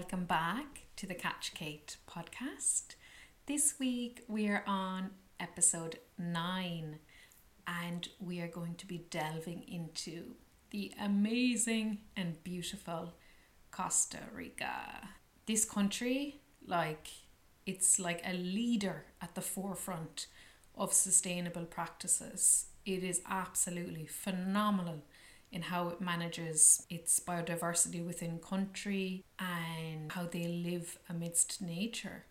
welcome back to the Catch Kate podcast. This week we are on episode 9 and we are going to be delving into the amazing and beautiful Costa Rica. This country, like, it's like a leader at the forefront of sustainable practices. It is absolutely phenomenal in how it manages its biodiversity within country and how they live amidst nature.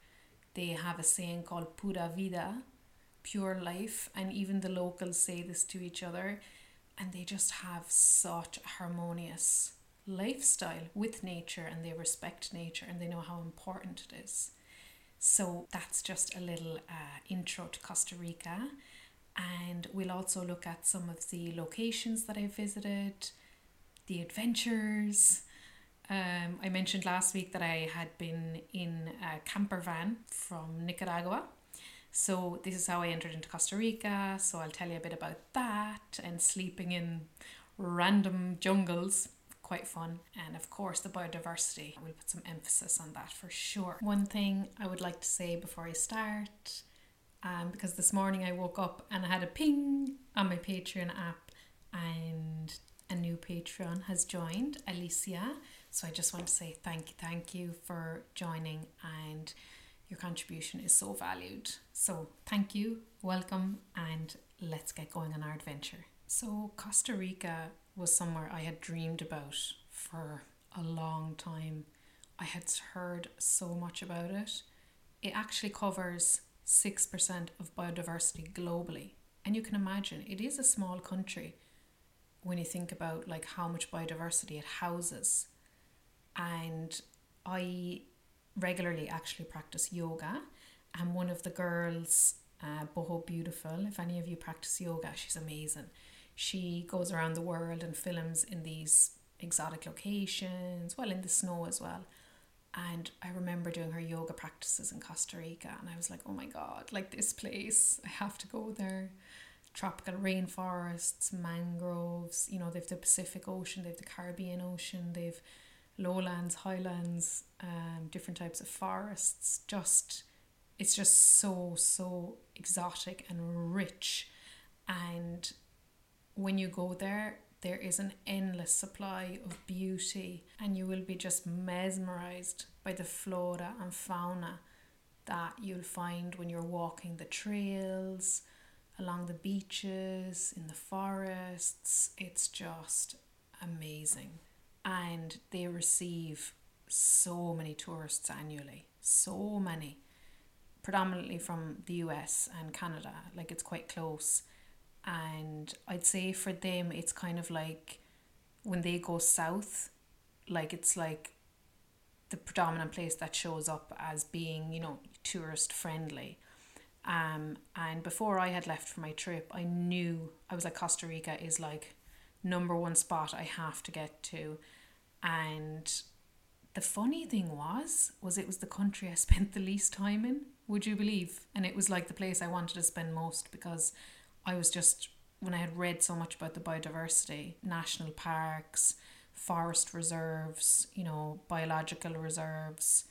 They have a saying called pura vida, pure life, and even the locals say this to each other, and they just have such a harmonious lifestyle with nature and they respect nature and they know how important it is. So that's just a little uh, intro to Costa Rica and we'll also look at some of the locations that I visited, the adventures. Um, I mentioned last week that I had been in a camper van from Nicaragua. So, this is how I entered into Costa Rica. So, I'll tell you a bit about that and sleeping in random jungles. Quite fun. And of course, the biodiversity. We'll put some emphasis on that for sure. One thing I would like to say before I start um, because this morning I woke up and I had a ping on my Patreon app and a new Patreon has joined, Alicia. So I just want to say thank you, thank you for joining and your contribution is so valued. So thank you, welcome, and let's get going on our adventure. So Costa Rica was somewhere I had dreamed about for a long time. I had heard so much about it. It actually covers 6% of biodiversity globally. And you can imagine it is a small country when you think about like how much biodiversity it houses. And I regularly actually practice yoga and one of the girls uh, Boho Beautiful, if any of you practice yoga, she's amazing. She goes around the world and films in these exotic locations, well, in the snow as well. And I remember doing her yoga practices in Costa Rica, and I was like, oh my god, like this place, I have to go there. Tropical rainforests, mangroves, you know, they've the Pacific Ocean, they've the Caribbean Ocean, they've lowlands, highlands, um, different types of forests. Just, it's just so, so exotic and rich. And when you go there, there is an endless supply of beauty, and you will be just mesmerized by the flora and fauna that you'll find when you're walking the trails, along the beaches, in the forests. It's just amazing. And they receive so many tourists annually, so many, predominantly from the US and Canada. Like it's quite close and I'd say for them it's kind of like when they go south like it's like the predominant place that shows up as being you know tourist friendly. Um and before I had left for my trip I knew I was like Costa Rica is like number one spot I have to get to. And the funny thing was was it was the country I spent the least time in would you believe? And it was like the place I wanted to spend most because I was just when I had read so much about the biodiversity, national parks, forest reserves, you know, biological reserves,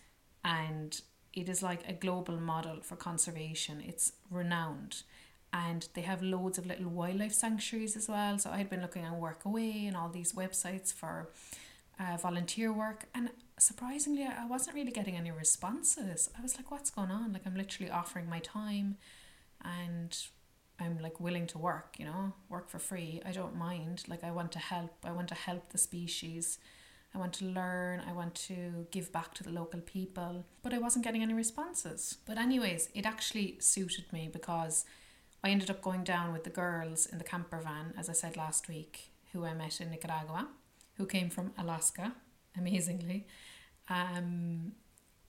and it is like a global model for conservation. It's renowned. And they have loads of little wildlife sanctuaries as well. So I had been looking on Workaway and all these websites for uh, volunteer work. And surprisingly, I wasn't really getting any responses. I was like, what's going on? Like, I'm literally offering my time and I'm like willing to work, you know, work for free. I don't mind. Like I want to help. I want to help the species. I want to learn. I want to give back to the local people. But I wasn't getting any responses. But anyways, it actually suited me because I ended up going down with the girls in the camper van, as I said last week, who I met in Nicaragua, who came from Alaska, amazingly. Um,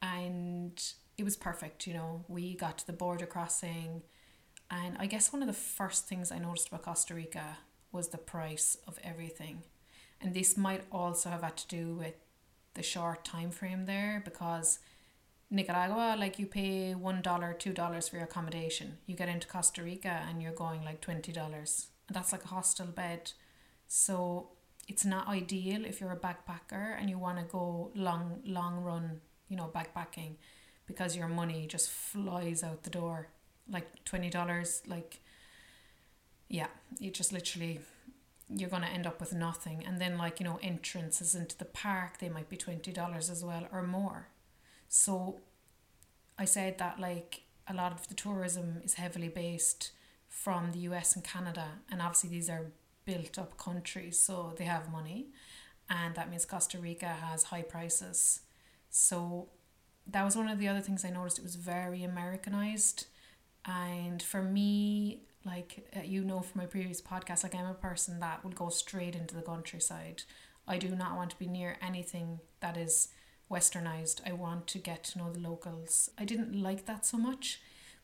and it was perfect, you know. We got to the border crossing and I guess one of the first things I noticed about Costa Rica was the price of everything. And this might also have had to do with the short time frame there because Nicaragua, like you pay one dollar, two dollars for your accommodation. You get into Costa Rica and you're going like twenty dollars. And that's like a hostel bed. So it's not ideal if you're a backpacker and you want to go long long run you know backpacking because your money just flies out the door like $20 like yeah you just literally you're going to end up with nothing. And then like you know entrances into the park they might be $20 as well or more. So i said that like a lot of the tourism is heavily based from the US and Canada and obviously these are built up countries so they have money and that means Costa Rica has high prices. So that was one of the other things I noticed. It was very Americanized and for me like uh, you know from my previous podcast like i'm a person that would go straight into the countryside. I do not want to be near anything that is westernized. I want to get to know the locals. I didn't like that so much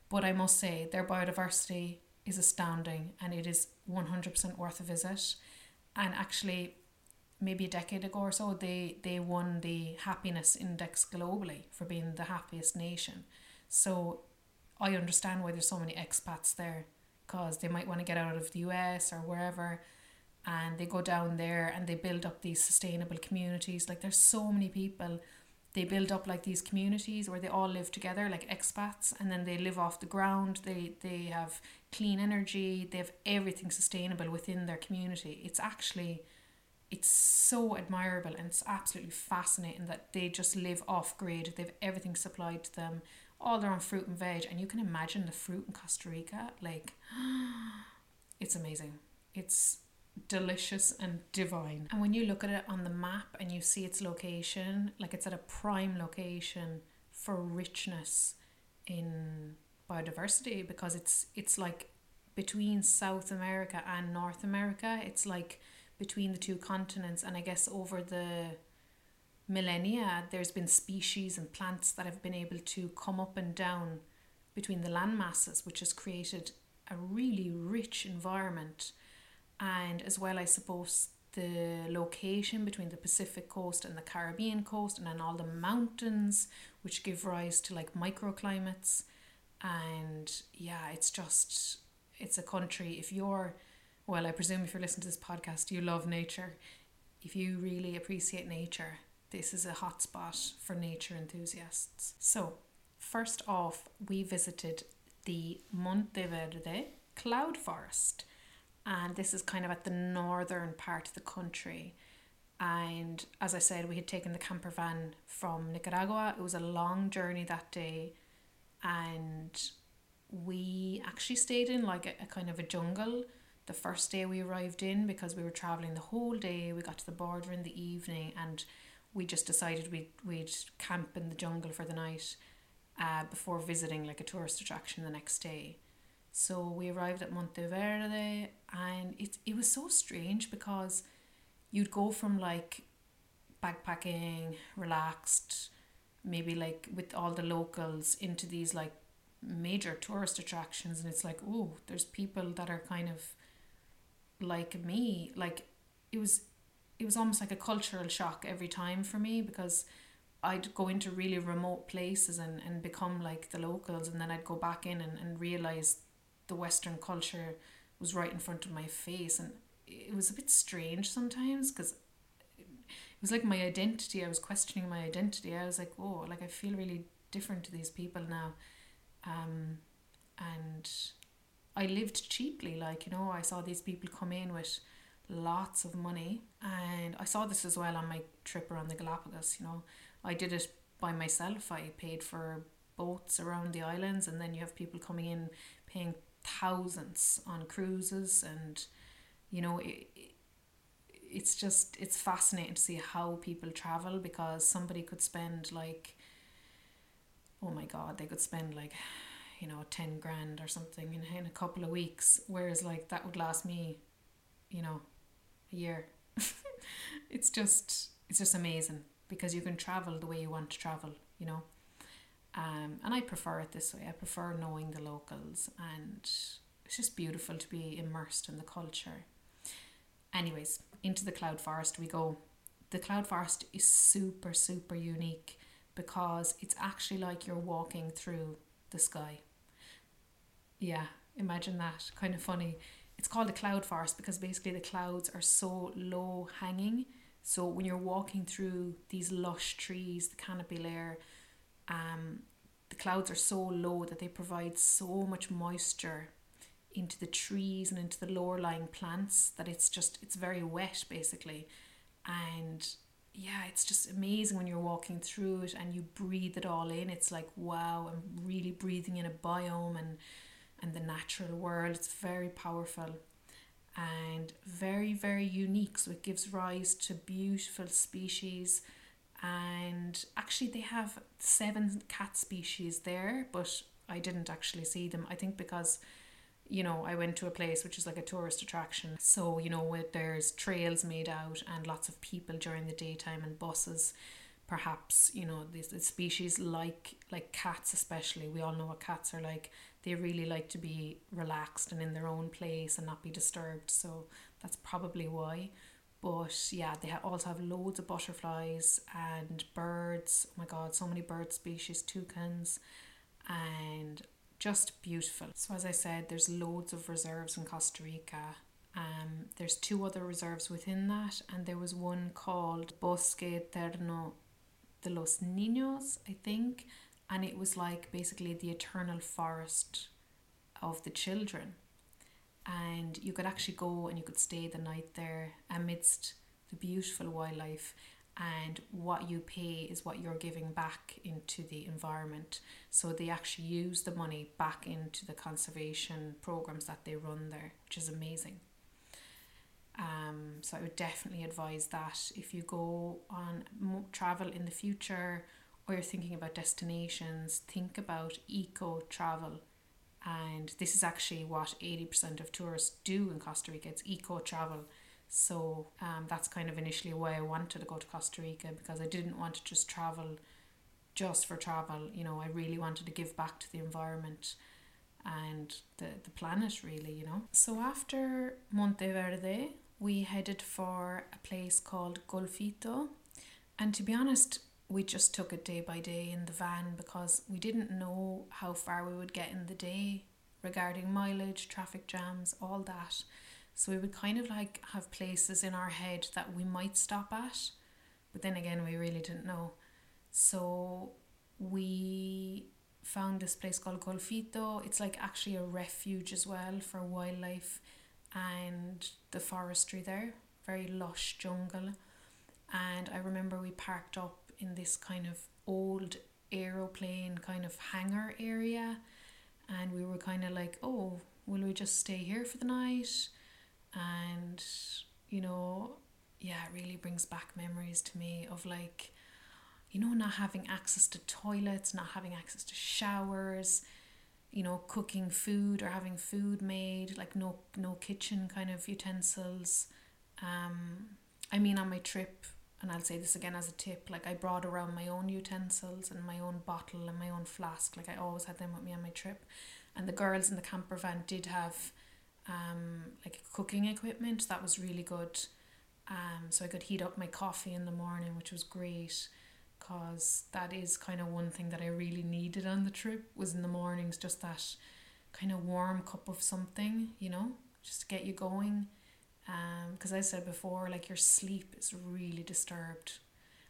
but i must say their biodiversity is astounding and it is 100% worth a visit. And actually maybe a decade ago or so they they won the happiness index globally for being the happiest nation. So i understand why there's so many expats there because they might want to get out of the US or wherever and they go down there and they build up these sustainable communities. Like there's so many people. They build up like these communities where they all live together like expats and then they live off the ground. They they have clean energy. They have everything sustainable within their community. It's actually it's so admirable and it's absolutely fascinating that they just live off grid. They've everything supplied to them all their own fruit and veg and you can imagine the fruit in Costa Rica like it's amazing. It's delicious and divine. And when you look at it on the map and you see its location like it's at a prime location for richness in biodiversity because it's it's like between South America and North America. It's like between the two continents and I guess over the millennia, there's been species and plants that have been able to come up and down between the land masses, which has created a really rich environment. And as well, I suppose the location between the Pacific coast and the Caribbean coast, and then all the mountains, which give rise to like microclimates. And yeah, it's just, it's a country. If you're, well, I presume if you're listening to this podcast, you love nature. If you really appreciate nature, this is a hotspot for nature enthusiasts. So, first off, we visited the Monteverde cloud forest, and this is kind of at the northern part of the country. And as I said, we had taken the camper van from Nicaragua. It was a long journey that day, and we actually stayed in like a, a kind of a jungle the first day we arrived in because we were traveling the whole day. We got to the border in the evening and we just decided we'd, we'd camp in the jungle for the night uh, before visiting like a tourist attraction the next day. So we arrived at Monteverde and it, it was so strange because you'd go from like backpacking, relaxed, maybe like with all the locals into these like major tourist attractions and it's like, oh, there's people that are kind of like me. Like it was it was almost like a cultural shock every time for me because I'd go into really remote places and, and become like the locals and then I'd go back in and, and realize the Western culture was right in front of my face and it was a bit strange sometimes because it was like my identity. I was questioning my identity. I was like, oh, like I feel really different to these people now. Um, and I lived cheaply, like, you know, I saw these people come in with lots of money. And I saw this as well on my trip around the Galapagos you know. I did it by myself. I paid for boats around the islands and then you have people coming in paying thousands on cruises. And you know it, it's just it's fascinating to see how people travel because somebody could spend like oh my god they could spend like you know 10 grand or something in, in a couple of weeks. Whereas like that would last me you know year. it's just it's just amazing because you can travel the way you want to travel, you know. Um, and I prefer it this way. I prefer knowing the locals, and it's just beautiful to be immersed in the culture. Anyways, into the cloud forest we go. The cloud forest is super super unique because it's actually like you're walking through the sky. Yeah, imagine that. Kind of funny it's called a cloud forest because basically the clouds are so low hanging. So when you're walking through these lush trees, the canopy layer, um, the clouds are so low that they provide so much moisture into the trees and into the lower lying plants that it's just it's very wet basically and yeah it's just amazing when you're walking through it and you breathe it all in it's like wow i'm really breathing in a biome and and the natural world it's very powerful and very very unique so it gives rise to beautiful species and actually they have seven cat species there but i didn't actually see them i think because you know, I went to a place which is like a tourist attraction. So, you know, there's trails made out and lots of people during the daytime and buses. Perhaps, you know, these the species like like cats especially. We all know what cats are like. They really like to be relaxed and in their own place and not be disturbed. So that's probably why. But yeah, they also have loads of butterflies and birds. Oh my god, so many bird species, toucans and just beautiful. So, as I said, there's loads of reserves in Costa Rica. Um, there's two other reserves within that, and there was one called Bosque Eterno de los Niños, I think, and it was like basically the eternal forest of the children. And you could actually go and you could stay the night there amidst the beautiful wildlife and what you pay is what you're giving back into the environment. So they actually use the money back into the conservation programs that they run there, which is amazing. Um, so I would definitely advise that if you go on travel in the future or you're thinking about destinations, think about eco travel. And this is actually what 80% of tourists do in Costa Rica. It's eco travel so um, that's kind of initially why I wanted to go to Costa Rica because I didn't want to just travel just for travel. You know, I really wanted to give back to the environment and the, the planet, really, you know. So after Monteverde, we headed for a place called Golfito. And to be honest, we just took it day by day in the van because we didn't know how far we would get in the day regarding mileage, traffic jams, all that. So we would kind of like have places in our head that we might stop at, but then again, we really didn't know. So we found this place called Golfito. It's like actually a refuge as well for wildlife and the forestry there, very lush jungle. And I remember we parked up in this kind of old aeroplane kind of hangar area, and we were kind of like, oh, will we just stay here for the night? and you know yeah it really brings back memories to me of like you know not having access to toilets not having access to showers you know cooking food or having food made like no no kitchen kind of utensils um i mean on my trip and I'll say this again as a tip like I brought around my own utensils and my own bottle and my own flask like I always had them with me on my trip and the girls in the camper van did have um, like cooking equipment. That was really good. Um, so I could heat up my coffee in the morning, which was great because that is kind of one thing that I really needed on the trip was in the mornings just that kind of warm cup of something, you know, just to get you going. Um, because I said before, like your sleep is really disturbed.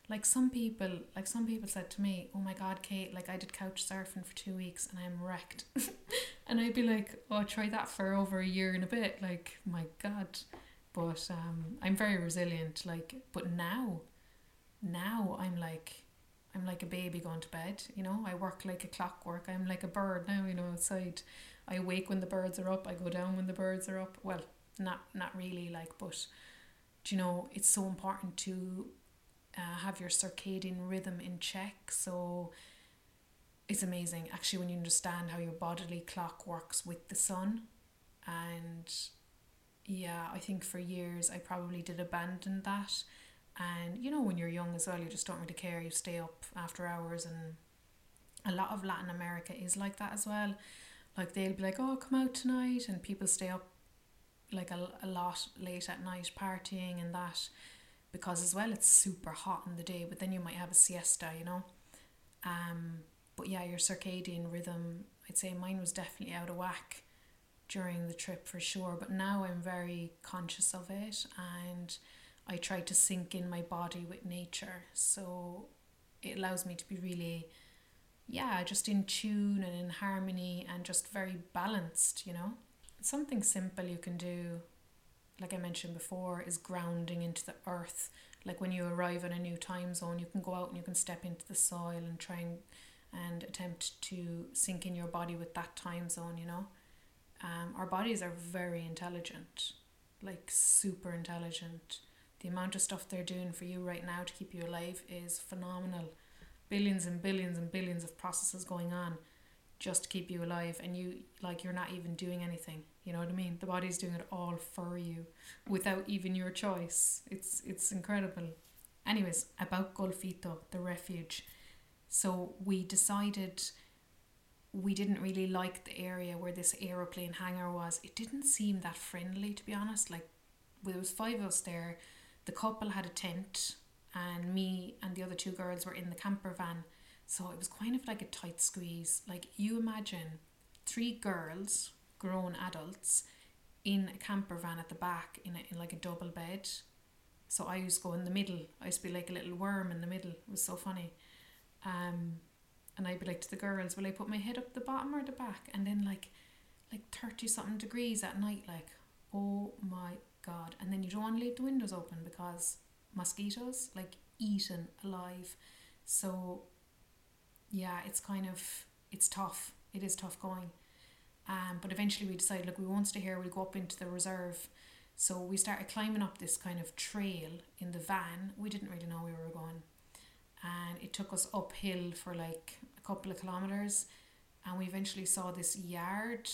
Like some people like some people said to me oh my god kate like i did couch surfing for two weeks and i'm wrecked. And i'd be like oh try that for over a year and a bit like my god. But um i'm very resilient like but now now i'm like i'm like a baby going to bed you know i work like a clockwork i'm like a bird now you know outside i wake when the birds are up i go down when the birds are up well not not really like but you know it's so important to uh, have your circadian rhythm in check. So it's amazing actually when you understand how your bodily clock works with the sun. And yeah, I think for years I probably did abandon that. And you know, when you're young as well, you just don't really care. You stay up after hours, and a lot of Latin America is like that as well. Like they'll be like, "Oh, come out tonight," and people stay up like a, a lot late at night partying and that because as well it's super hot in the day but then you might have a siesta you know um but yeah your circadian rhythm i'd say mine was definitely out of whack during the trip for sure, but now I'm very conscious of it and I try to sync in my body with nature. So it allows me to be really, yeah, just in tune and in harmony and just very balanced, you know. Something simple you can do, like I mentioned before, is grounding into the earth. Like when you arrive in a new time zone, you can go out and you can step into the soil and try and, and attempt to sync in your body with that time zone, you know. Um, our bodies are very intelligent, like super intelligent the amount of stuff they're doing for you right now to keep you alive is phenomenal. Billions and billions and billions of processes going on just to keep you alive and you like you're not even doing anything. You know what I mean? The body's doing it all for you without even your choice. It's it's incredible. Anyways, about Golfito, the refuge. So we decided we didn't really like the area where this aeroplane hangar was. It didn't seem that friendly to be honest. Like there was five of us there the couple had a tent and me and the other two girls were in the camper van. So it was kind of like a tight squeeze. Like you imagine three girls grown adults in a camper van at the back in, a, in like a double bed. So i used to go in the middle. I used to be like a little worm in the middle. It was so funny. Um and i'd be like to the girls will i put my head up the bottom or the back? And then like like 30 something degrees at night like oh my God. And then you don't want to leave the windows open because mosquitoes, like eaten alive. So, yeah, it's kind of, it's tough. It is tough going. Um, but eventually we decided, look, we won't stay here, we'll go up into the reserve. So we started climbing up this kind of trail in the van. We didn't really know where we were going. And it took us uphill for like a couple of kilometers. And we eventually saw this yard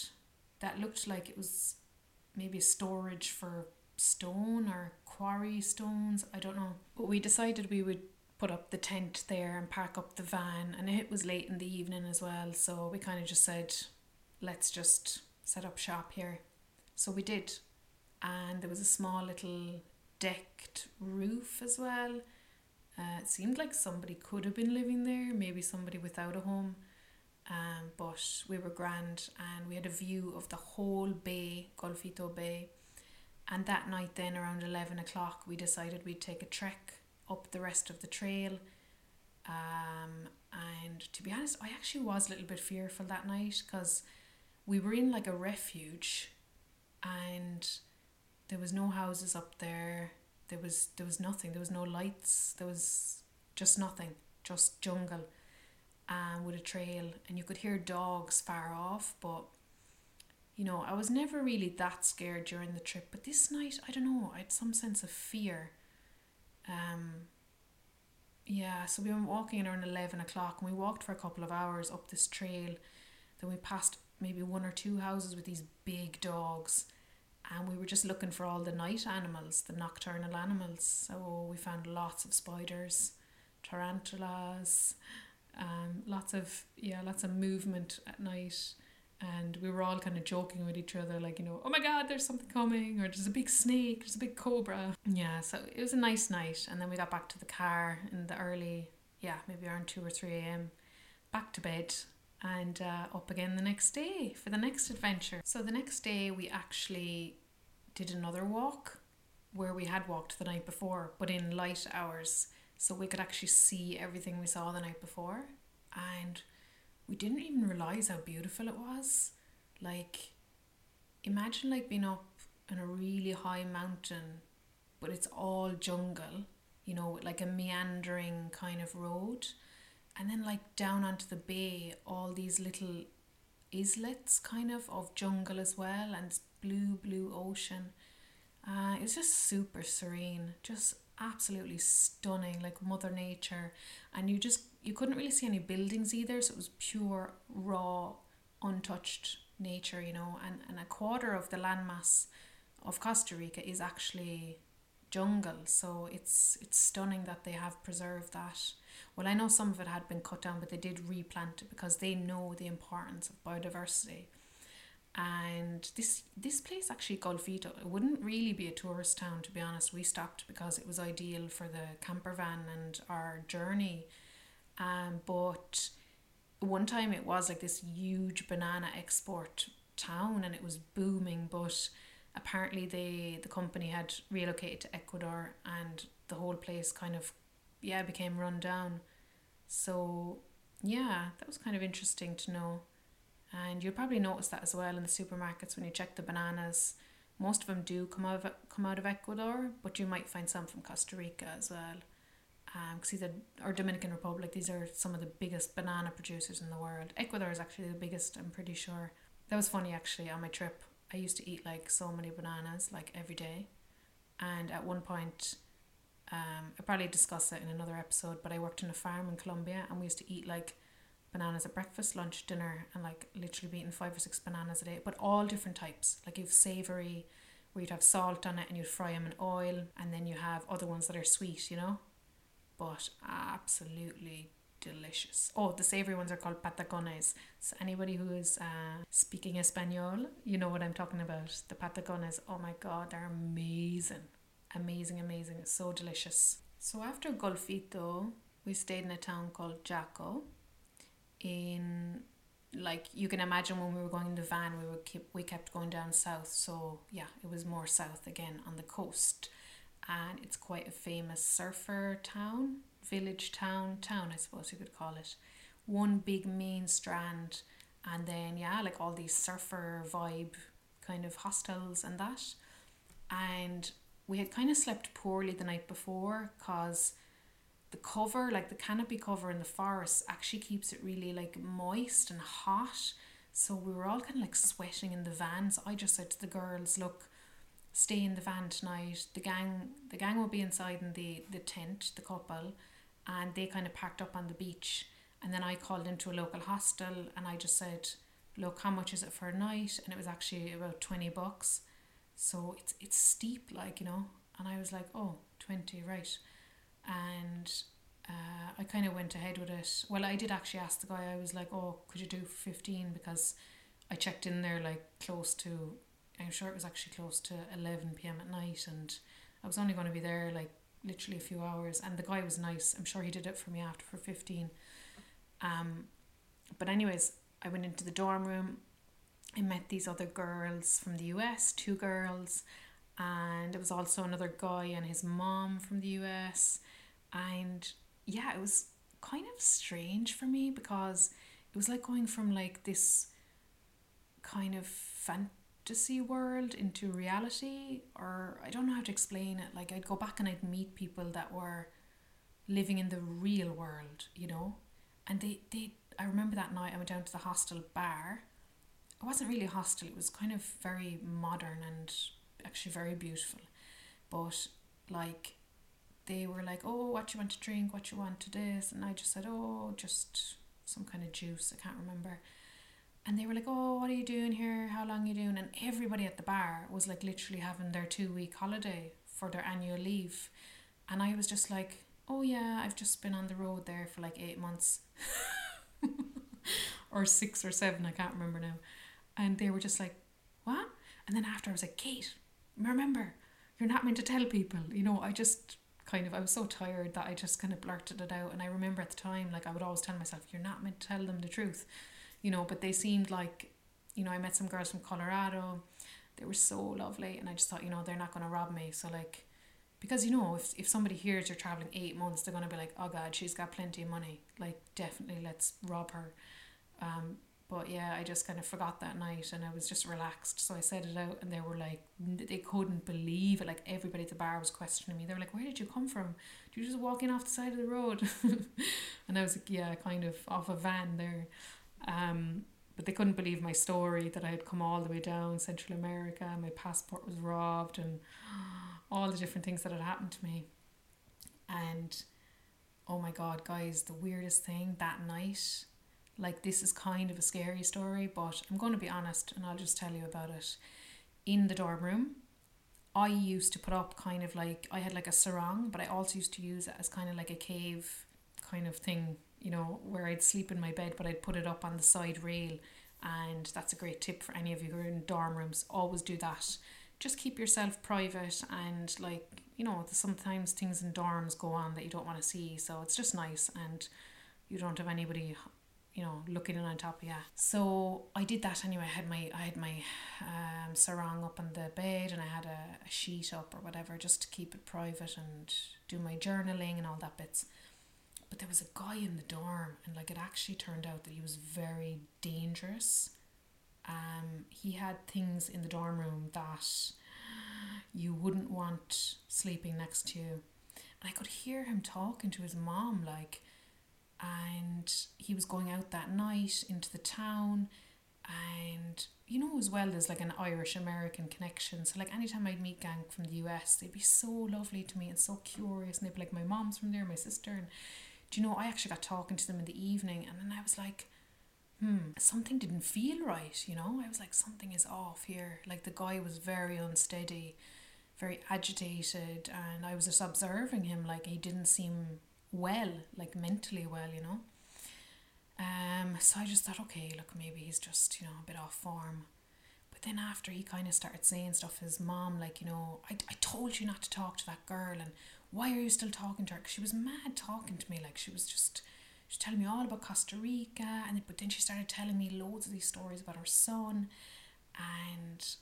that looked like it was maybe storage for stone or quarry stones. I don't know. But we decided we would put up the tent there and park up the van. And it was late in the evening as well. So we kind of just said, let's just set up shop here. So we did. And there was a small little decked roof as well. Uh, it seemed like somebody could have been living there, maybe somebody without a home. Um, but we were grand and we had a view of the whole bay, Golfito Bay and that night, then around 11 o'clock, we decided we'd take a trek up the rest of the trail. Um, and to be honest, I actually was a little bit fearful that night because we were in like a refuge and there was no houses up there. There was there was nothing. There was no lights. There was just nothing. Just jungle, um, with a trail, and you could hear dogs far off, but you know, I was never really that scared during the trip, but this night, I don't know, I had some sense of fear. Um, yeah, so we were walking around 11 o'clock and we walked for a couple of hours up this trail. Then we passed maybe one or two houses with these big dogs and we were just looking for all the night animals, the nocturnal animals. So we found lots of spiders, tarantulas, um, lots of yeah, lots of movement at night and we were all kind of joking with each other like you know oh my god there's something coming or there's a big snake there's a big cobra. Yeah so it was a nice night and then we got back to the car in the early yeah maybe around 2 or 3 a.m back to bed and uh, up again the next day for the next adventure. So the next day we actually did another walk where we had walked the night before but in light hours. So we could actually see everything we saw the night before and we didn't even realize how beautiful it was. Like, imagine like being up in a really high mountain, but it's all jungle, you know, like a meandering kind of road. And then, like, down onto the bay, all these little islets kind of of jungle as well, and blue, blue ocean. Uh, it's just super serene, just absolutely stunning, like Mother Nature. And you just you couldn't really see any buildings either, so it was pure, raw, untouched nature, you know, and, and a quarter of the landmass of Costa Rica is actually jungle, so it's it's stunning that they have preserved that. Well, I know some of it had been cut down, but they did replant it because they know the importance of biodiversity. And this this place actually Golfito, it wouldn't really be a tourist town to be honest. We stopped because it was ideal for the camper van and our journey um, but one time it was like this huge banana export town and it was booming, but apparently they the company had relocated to Ecuador and the whole place kind of yeah became run down. So yeah, that was kind of interesting to know. And you'll probably notice that as well in the supermarkets when you check the bananas. Most of them do come out of come out of Ecuador, but you might find some from Costa Rica as well. Um, cause either or Dominican Republic. These are some of the biggest banana producers in the world. Ecuador is actually the biggest. I'm pretty sure. That was funny actually. On my trip, I used to eat like so many bananas like every day, and at one point, um, I probably discussed it in another episode. But I worked in a farm in Colombia, and we used to eat like bananas at breakfast, lunch, dinner, and like literally eating five or six bananas a day, but all different types. Like you've savory, where you'd have salt on it and you'd fry them in oil, and then you have other ones that are sweet, you know, but absolutely delicious. Oh, the savory ones are called patacones. So anybody who is uh, speaking Espanol, you know what I'm talking about. The patacones, oh my god, they're amazing. Amazing, amazing. It's so delicious. So after Golfito, we stayed in a town called Jaco in like you can imagine when we were going in the van we were keep we kept going down south. So yeah it was more south again on the coast. And it's quite a famous surfer town village town town I suppose you could call it. One big main strand and then yeah like all these surfer vibe kind of hostels and that. And we had kind of slept poorly the night before cause the cover, like the canopy cover in the forest, actually keeps it really like moist and hot. So we were all kind of like sweating in the van. So I just said to the girls, look, stay in the van tonight. The gang the gang will be inside in the, the tent, the couple, and they kind of packed up on the beach. And then I called into a local hostel and I just said, Look, how much is it for a night? And it was actually about twenty bucks. So it's it's steep, like, you know. And I was like, Oh, 20, right and uh, I kind of went ahead with it. Well, I did actually ask the guy. I was like, "Oh, could you do fifteen? Because I checked in there like close to. I'm sure it was actually close to eleven p.m. at night, and I was only going to be there like literally a few hours. And the guy was nice. I'm sure he did it for me after for fifteen. Um, but anyways, I went into the dorm room. I met these other girls from the US, two girls, and it was also another guy and his mom from the US and yeah it was kind of strange for me because it was like going from like this kind of fantasy world into reality or I don't know how to explain it. Like I'd go back and I'd meet people that were living in the real world you know? And they they I remember that night I went down to the hostel bar. It wasn't really a hostel. It was kind of very modern and actually very beautiful but like they were like, oh, what you want to drink, what you want to this, and I just said, oh, just some kind of juice, I can't remember. And they were like, oh, what are you doing here? How long are you doing? And everybody at the bar was like literally having their two week holiday for their annual leave. And I was just like, oh, yeah, I've just been on the road there for like eight months. or six or seven, I can't remember now. And they were just like, what? And then after I was like, Kate, remember, you're not meant to tell people. You know, I just kind of I was so tired that I just kind of blurted it out. And I remember at the time like I would always tell myself you're not meant to tell them the truth. You know but they seemed like you know I met some girls from Colorado. They were so lovely. And I just thought you know they're not going to rob me. So like because you know if, if somebody hears you're traveling eight months they're going to be like oh god she's got plenty of money. Like definitely let's rob her. Um but yeah, I just kind of forgot that night and I was just relaxed. So I said it out and they were like, they couldn't believe it. Like everybody at the bar was questioning me. They were like, where did you come from? Did you just walk in off the side of the road? and I was like, yeah, kind of off a van there. Um, but they couldn't believe my story that I had come all the way down Central America. My passport was robbed and all the different things that had happened to me. And oh my God, guys, the weirdest thing that night like this is kind of a scary story, but I'm going to be honest and I'll just tell you about it. In the dorm room, I used to put up kind of like I had like a sarong, but I also used to use it as kind of like a cave kind of thing, you know, where I'd sleep in my bed, but I'd put it up on the side rail. And that's a great tip for any of you who are in dorm rooms. Always do that. Just keep yourself private and like, you know, sometimes things in dorms go on that you don't want to see. So it's just nice and you don't have anybody you know, looking in on top of you. So I did that anyway. I had my I had my um, sarong up on the bed and I had a, a sheet up or whatever just to keep it private and do my journaling and all that bits. But there was a guy in the dorm and like it actually turned out that he was very dangerous. Um, he had things in the dorm room that you wouldn't want sleeping next to you. And I could hear him talking to his mom like and he was going out that night into the town. And you know as well there's like an Irish American connection. So like anytime I'd meet gang from the US they'd be so lovely to me and so curious. And they'd be like my mom's from there my sister. And do you know I actually got talking to them in the evening and then I was like hmm something didn't feel right you know? I was like something is off here. Like the guy was very unsteady very agitated and I was just observing him. Like he didn't seem well, like mentally well, you know. Um, so I just thought, okay, look, maybe he's just, you know, a bit off form. But then after he kind of started saying stuff, his mom, like, you know, I, I told you not to talk to that girl, and why are you still talking to her? Because she was mad talking to me, like, she was just, she telling me all about Costa Rica, and but then she started telling me loads of these stories about her son, and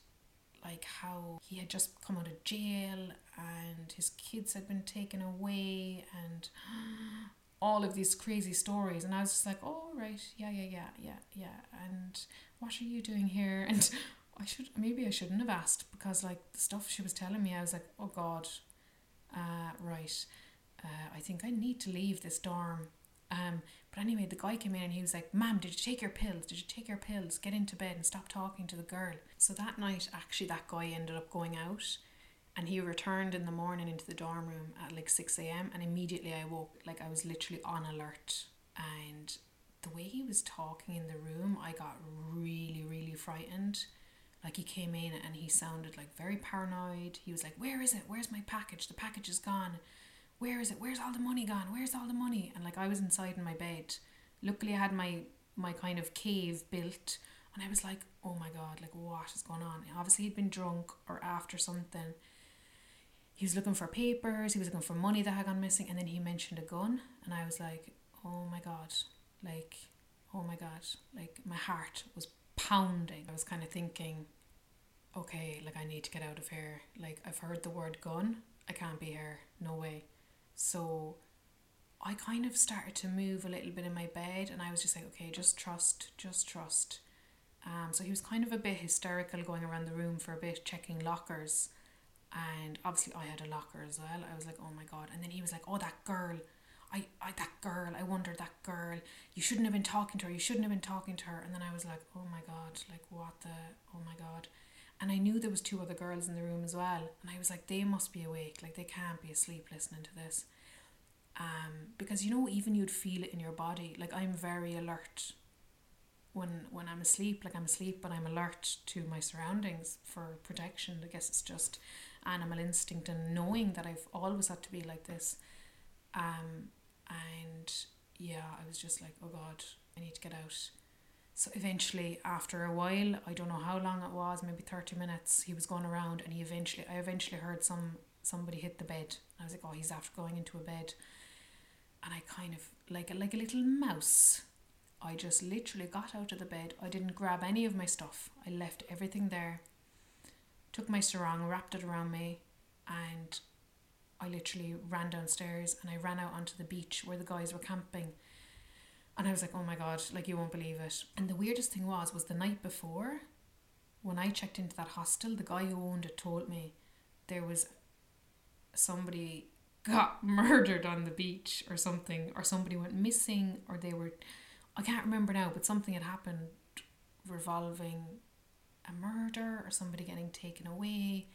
like how he had just come out of jail and his kids had been taken away and all of these crazy stories. And I was just like oh right. Yeah yeah yeah yeah yeah. And what are you doing here? And I should maybe I shouldn't have asked because like the stuff she was telling me I was like oh god. Uh, right. Uh, I think I need to leave this dorm. Um, but anyway, the guy came in and he was like, Ma'am, did you take your pills? Did you take your pills? Get into bed and stop talking to the girl. So that night, actually, that guy ended up going out and he returned in the morning into the dorm room at like 6 a.m. And immediately I woke, like, I was literally on alert. And the way he was talking in the room, I got really, really frightened. Like, he came in and he sounded like very paranoid. He was like, Where is it? Where's my package? The package is gone where is it? Where's all the money gone? Where's all the money? And like I was inside in my bed. Luckily, I had my my kind of cave built, and I was like, oh my god, like what is going on? Obviously, he'd been drunk or after something. He was looking for papers. He was looking for money that had gone missing, and then he mentioned a gun, and I was like, oh my god, like, oh my god, like my heart was pounding. I was kind of thinking, okay, like I need to get out of here. Like I've heard the word gun. I can't be here. No way. So I kind of started to move a little bit in my bed and I was just like, okay, just trust, just trust. Um, so he was kind of a bit hysterical going around the room for a bit, checking lockers. And obviously I had a locker as well. I was like, oh my god. And then he was like, oh, that girl. I, I that girl, I wonder that girl. You shouldn't have been talking to her. You shouldn't have been talking to her. And then I was like, oh my god, like what the, oh my god. And I knew there was two other girls in the room as well. And I was like, they must be awake. Like they can't be asleep listening to this. Um, because you know, even you'd feel it in your body. Like I'm very alert when when I'm asleep. Like I'm asleep, but I'm alert to my surroundings for protection. I guess it's just animal instinct and knowing that I've always had to be like this. Um, and yeah, I was just like, oh God, I need to get out. So eventually, after a while, I don't know how long it was, maybe thirty minutes, he was going around, and he eventually, I eventually heard some somebody hit the bed. I was like, oh, he's after going into a bed, and I kind of like like a little mouse. I just literally got out of the bed. I didn't grab any of my stuff. I left everything there. Took my sarong, wrapped it around me, and I literally ran downstairs and I ran out onto the beach where the guys were camping and I was like, oh my God, like you won't believe it. And the weirdest thing was, was the night before, when I checked into that hostel, the guy who owned it told me there was somebody got murdered on the beach or something, or somebody went missing, or they were, I can't remember now, but something had happened revolving a murder or somebody getting taken away.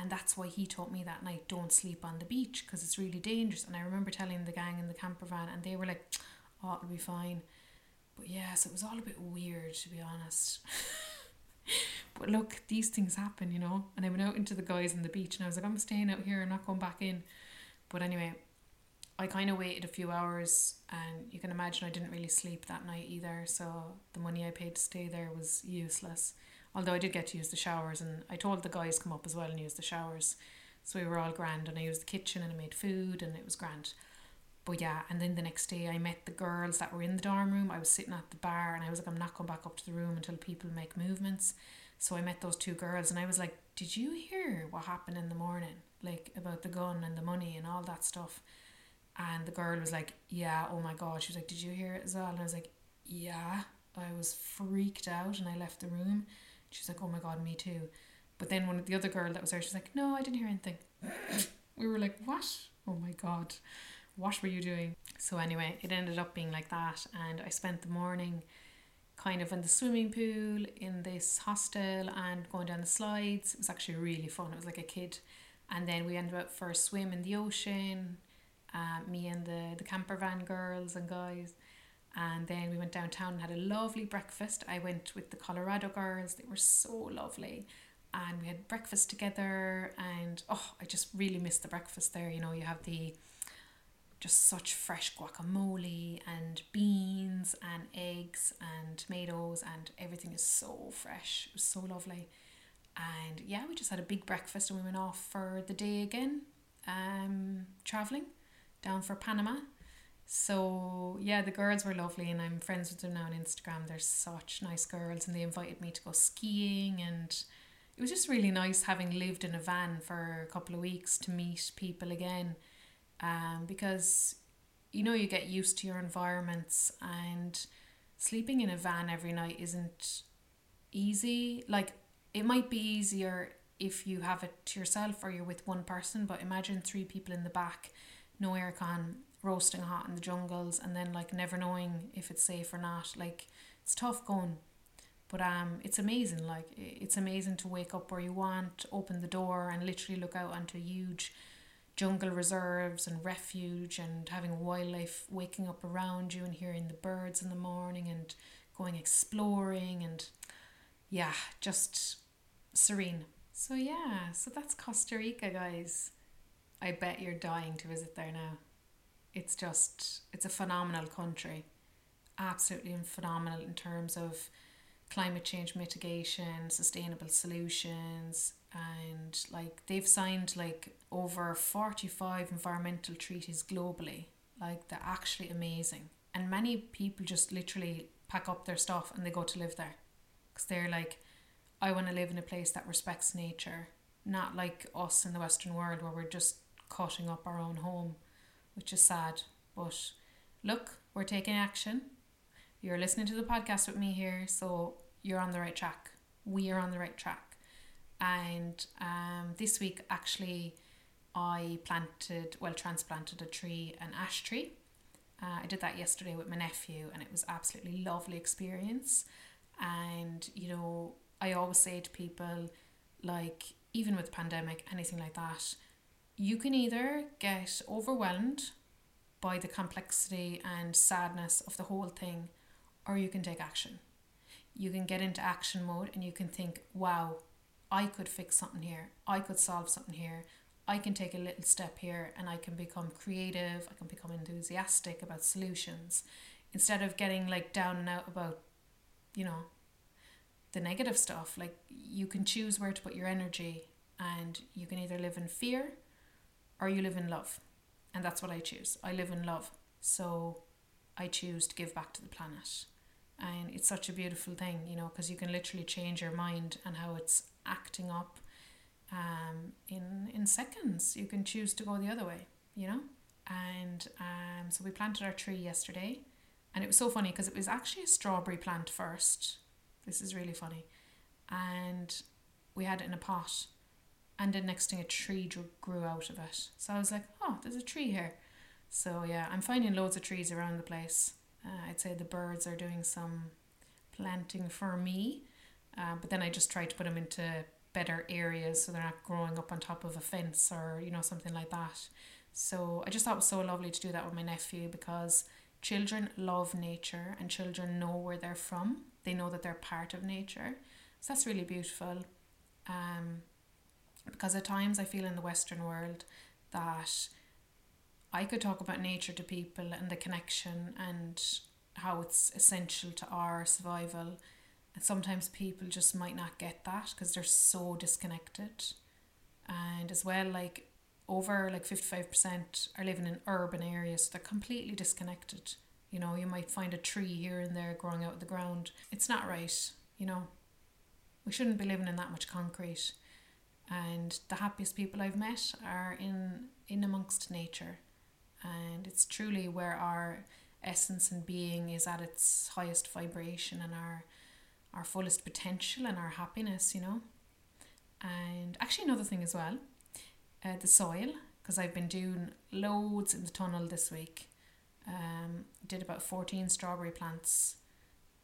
And that's why he told me that night, don't sleep on the beach because it's really dangerous. And I remember telling the gang in the camper van, and they were like, oh, it'll be fine. But yeah, so it was all a bit weird to be honest. but look, these things happen, you know. And I went out into the guys on the beach and I was like, I'm staying out here and not going back in. But anyway, I kind of waited a few hours and you can imagine I didn't really sleep that night either. So the money I paid to stay there was useless. Although I did get to use the showers and I told the guys come up as well and use the showers. So we were all grand and I used the kitchen and I made food and it was grand. but yeah, and then the next day I met the girls that were in the dorm room. I was sitting at the bar and I was like, I'm not going back up to the room until people make movements. So I met those two girls and I was like, Did you hear what happened in the morning? Like about the gun and the money and all that stuff. And the girl was like, Yeah, oh my god. She was like, Did you hear it as well? And I was like, Yeah. I was freaked out and I left the room. She's like, Oh my god, me too. But then one of the other girl that was there, she's like, No, I didn't hear anything. we were like, What? Oh my god. What were you doing? So anyway, it ended up being like that and I spent the morning kind of in the swimming pool in this hostel and going down the slides. It was actually really fun. It was like a kid. And then we ended up for a swim in the ocean, uh, me and the, the camper van girls and guys. And then we went downtown and had a lovely breakfast. I went with the Colorado girls, they were so lovely. And we had breakfast together, and oh, I just really missed the breakfast there. You know, you have the just such fresh guacamole and beans and eggs and tomatoes and everything is so fresh. It was so lovely. And yeah, we just had a big breakfast and we went off for the day again, um, traveling down for Panama. So yeah, the girls were lovely and I'm friends with them now on Instagram. They're such nice girls and they invited me to go skiing and it was just really nice having lived in a van for a couple of weeks to meet people again um, because you know you get used to your environments and sleeping in a van every night isn't easy like it might be easier if you have it to yourself or you're with one person but imagine three people in the back no aircon roasting hot in the jungles and then like never knowing if it's safe or not like it's tough going but um it's amazing like it's amazing to wake up where you want open the door and literally look out onto huge jungle reserves and refuge and having wildlife waking up around you and hearing the birds in the morning and going exploring and yeah, just serene. So yeah, so that's Costa Rica, guys. I bet you're dying to visit there now. It's just it's a phenomenal country. Absolutely phenomenal in terms of climate change mitigation, sustainable solutions, and like they've signed like over 45 environmental treaties globally. Like they're actually amazing. And many people just literally pack up their stuff and they go to live there. Because they're like i want to live in a place that respects nature not like us in the western world where we're just cutting up our own home which is sad but look we're taking action you're listening to the podcast with me here so you're on the right track we are on the right track and um, this week actually I planted, well, transplanted a tree, an ash tree. Uh, I did that yesterday with my nephew, and it was absolutely lovely experience. And you know, I always say to people, like even with pandemic, anything like that, you can either get overwhelmed by the complexity and sadness of the whole thing, or you can take action. You can get into action mode and you can think, wow, I could fix something here. I could solve something here. I can take a little step here and I can become creative. I can become enthusiastic about solutions instead of getting like down and out about, you know, the negative stuff. Like you can choose where to put your energy and you can either live in fear or you live in love. And that's what I choose. I live in love. So I choose to give back to the planet. And it's such a beautiful thing, you know, because you can literally change your mind and how it's acting up um, in in seconds. You can choose to go the other way, you know. And um, so we planted our tree yesterday, and it was so funny because it was actually a strawberry plant first. This is really funny, and we had it in a pot, and then next thing a tree grew out of it. So I was like, oh, there's a tree here. So yeah, I'm finding loads of trees around the place. Uh, I'd say the birds are doing some planting for me um, but then I just try to put them into better areas so they're not growing up on top of a fence or you know something like that. So I just thought it was so lovely to do that with my nephew because children love nature and children know where they're from. They know that they're part of nature. So that's really beautiful. Um, because at times I feel in the Western world that I could talk about nature to people and the connection and how it's essential to our survival and sometimes people just might not get that because they're so disconnected. And as well, like over like 55% are living in urban areas. So they're completely disconnected. You know, you might find a tree here and there growing out of the ground. It's not right, you know. We shouldn't be living in that much concrete. And the happiest people I've met are in in amongst nature. And it's truly where our essence and being is at its highest vibration and our our fullest potential and our happiness, you know. And actually another thing as well, uh, the soil, because I've been doing loads in the tunnel this week. Um, did about 14 strawberry plants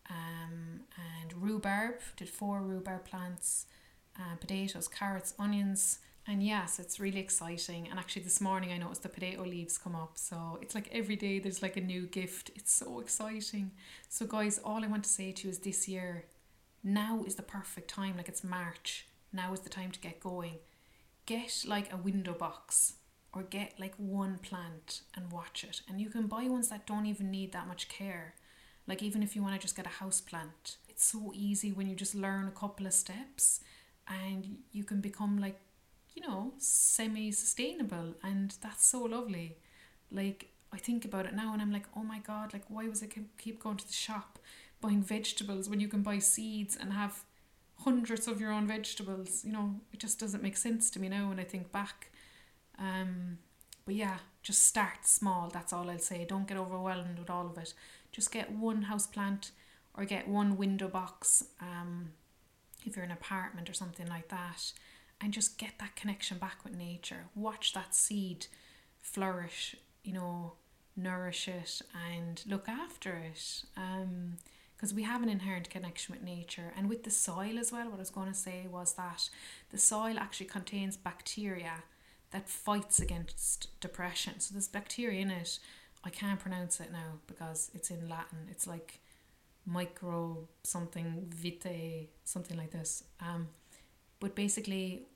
um, and rhubarb, did four rhubarb plants, uh, potatoes, carrots, onions. And yes, it's really exciting. And actually, this morning I noticed the potato leaves come up. So it's like every day there's like a new gift. It's so exciting. So, guys, all I want to say to you is this year, now is the perfect time. Like it's March. Now is the time to get going. Get like a window box or get like one plant and watch it. And you can buy ones that don't even need that much care. Like even if you want to just get a house plant, it's so easy when you just learn a couple of steps and you can become like, you know, semi sustainable and that's so lovely. Like I think about it now and I'm like, oh my god, like why was I keep going to the shop buying vegetables when you can buy seeds and have hundreds of your own vegetables? You know, it just doesn't make sense to me now when I think back. Um, but yeah, just start small. That's all I'll say. Don't get overwhelmed with all of it. Just get one house plant or get one window box. Um, if you're in an apartment or something like that, and just get that connection back with nature. Watch that seed flourish. You know, nourish it and look after it. Um, because we have an inherent connection with nature and with the soil as well. What I was going to say was that the soil actually contains bacteria that fights against depression. So there's bacteria in it. I can't pronounce it now because it's in Latin. It's like micro something vitae, something like this. Um, but basically,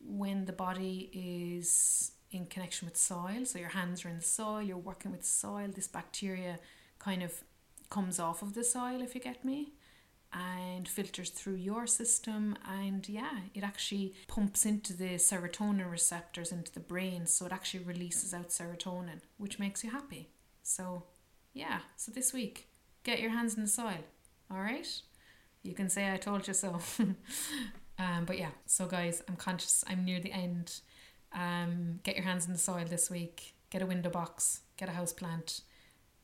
when the body is in connection with soil, so your hands are in the soil, you're working with soil, this bacteria kind of comes off of the soil, if you get me and filters through your system and yeah it actually pumps into the serotonin receptors into the brain so it actually releases out serotonin which makes you happy so yeah so this week get your hands in the soil. All right? You can say i told you so. Um but yeah so guys i'm conscious i'm near the end. Um get your hands in the soil this week. Get a window box. Get a house plant.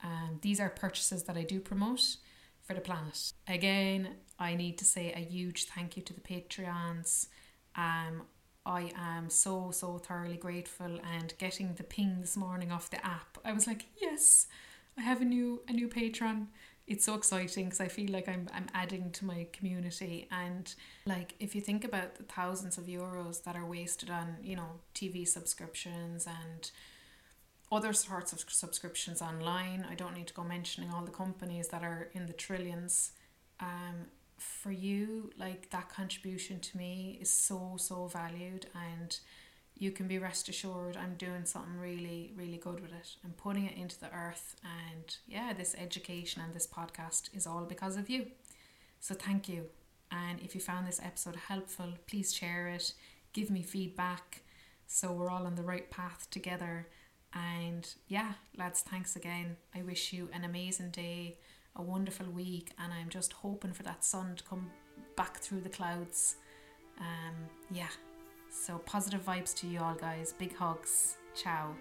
Um these are purchases that i do promote for the planet. Again, I need to say a huge thank you to the Patreons. Um, I am so so thoroughly grateful and getting the ping this morning off the app. I was like, yes, I have a new a new patron. It's so exciting because I feel like I'm I'm adding to my community and like if you think about the thousands of euros that are wasted on you know TV subscriptions and other sorts of subscriptions online. I don't need to go mentioning all the companies that are in the trillions. Um, for you, like that contribution to me is so, so valued, and you can be rest assured I'm doing something really, really good with it. I'm putting it into the earth, and yeah, this education and this podcast is all because of you. So, thank you. And if you found this episode helpful, please share it, give me feedback so we're all on the right path together and yeah, lads, thanks again. I wish you an amazing day, a wonderful week, and I'm just hoping for that sun to come back through the clouds. Um, yeah, so, positive vibes to you all, guys. Big hugs. Ciao.